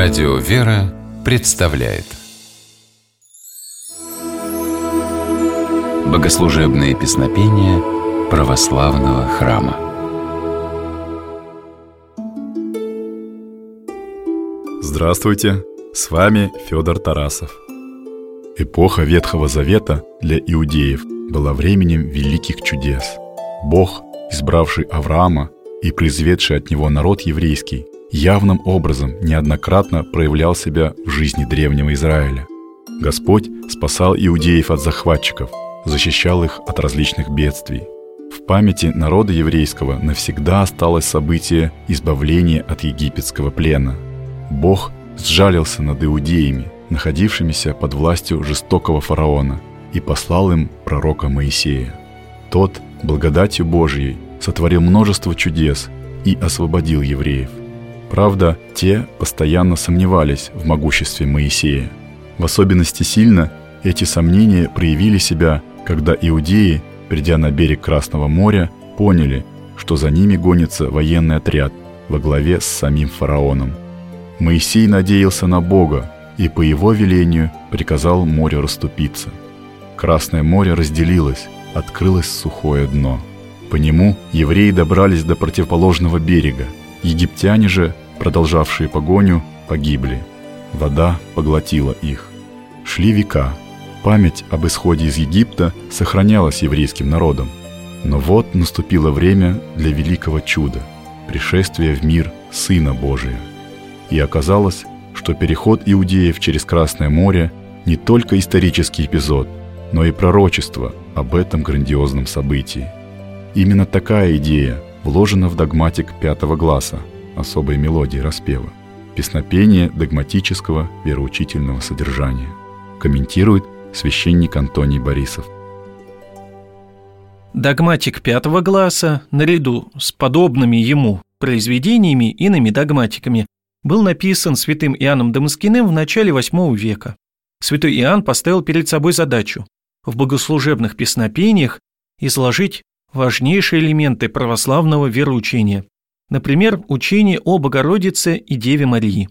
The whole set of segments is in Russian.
Радио «Вера» представляет Богослужебные песнопения православного храма Здравствуйте! С вами Федор Тарасов. Эпоха Ветхого Завета для иудеев была временем великих чудес. Бог, избравший Авраама и произведший от него народ еврейский – явным образом неоднократно проявлял себя в жизни древнего Израиля. Господь спасал иудеев от захватчиков, защищал их от различных бедствий. В памяти народа еврейского навсегда осталось событие избавления от египетского плена. Бог сжалился над иудеями, находившимися под властью жестокого фараона, и послал им пророка Моисея. Тот, благодатью Божией, сотворил множество чудес и освободил евреев – Правда, те постоянно сомневались в могуществе Моисея. В особенности сильно эти сомнения проявили себя, когда иудеи, придя на берег Красного моря, поняли, что за ними гонится военный отряд во главе с самим фараоном. Моисей надеялся на Бога и по его велению приказал морю расступиться. Красное море разделилось, открылось сухое дно. По нему евреи добрались до противоположного берега – Египтяне же, продолжавшие погоню, погибли. Вода поглотила их. Шли века. Память об исходе из Египта сохранялась еврейским народом. Но вот наступило время для великого чуда – пришествия в мир Сына Божия. И оказалось, что переход иудеев через Красное море не только исторический эпизод, но и пророчество об этом грандиозном событии. Именно такая идея вложено в догматик пятого гласа, особой мелодии распева, песнопение догматического вероучительного содержания. Комментирует священник Антоний Борисов. Догматик пятого гласа, наряду с подобными ему произведениями иными догматиками, был написан святым Иоанном Дамаскиным в начале VIII века. Святой Иоанн поставил перед собой задачу в богослужебных песнопениях изложить важнейшие элементы православного вероучения. Например, учение о Богородице и Деве Марии.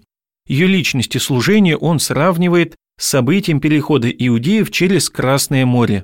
Ее личность и служение он сравнивает с событием перехода иудеев через Красное море.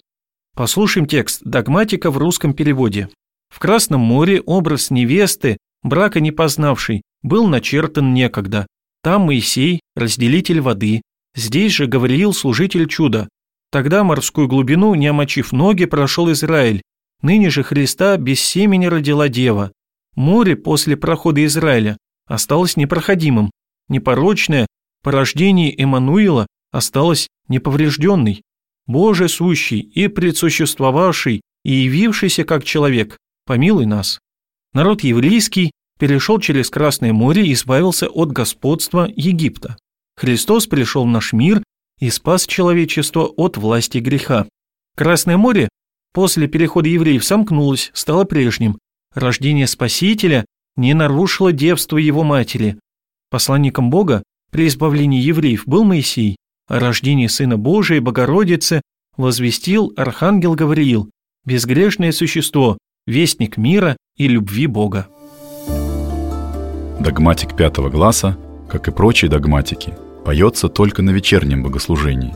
Послушаем текст догматика в русском переводе. В Красном море образ невесты, брака не познавшей, был начертан некогда. Там Моисей, разделитель воды, здесь же Гавриил, служитель чуда. Тогда морскую глубину, не омочив ноги, прошел Израиль, Ныне же Христа без семени родила дева. Море после прохода Израиля осталось непроходимым, непорочное по рождении Эммануила осталось неповрежденной. Боже сущий и предсуществовавший и явившийся как человек, помилуй нас. Народ еврейский перешел через Красное море и избавился от господства Египта. Христос пришел в наш мир и спас человечество от власти греха. Красное море после перехода евреев сомкнулось, стало прежним. Рождение Спасителя не нарушило девство его матери. Посланником Бога при избавлении евреев был Моисей, а рождение Сына Божия Богородицы возвестил Архангел Гавриил, безгрешное существо, вестник мира и любви Бога. Догматик пятого гласа, как и прочие догматики, поется только на вечернем богослужении,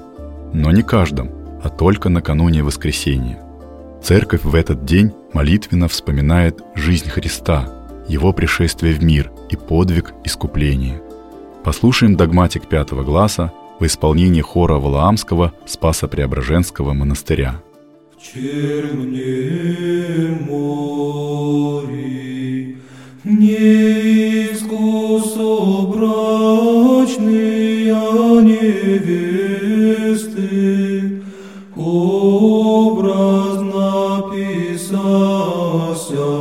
но не каждом, а только накануне воскресения. Церковь в этот день молитвенно вспоминает жизнь Христа, Его пришествие в мир и подвиг искупления. Послушаем догматик пятого гласа в исполнении хора Валаамского Спаса-Преображенского монастыря. В черне море, не брачные невесты,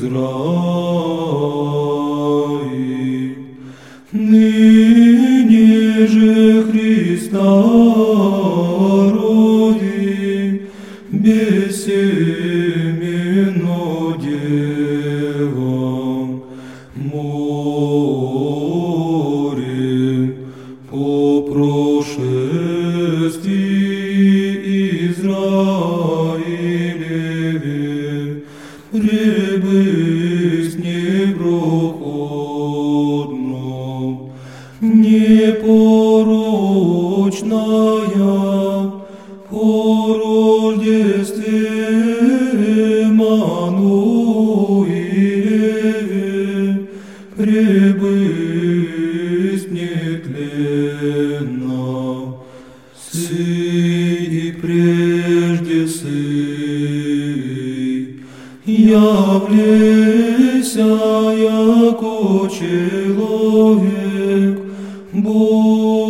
Израиль. Ныне же Христа роди, бессеменно девам море по прошествии Израиля. Непорочная по рождестве Мануилеве пребыть нетленно, сый и прежде сый, явлеся яко человек, Боже,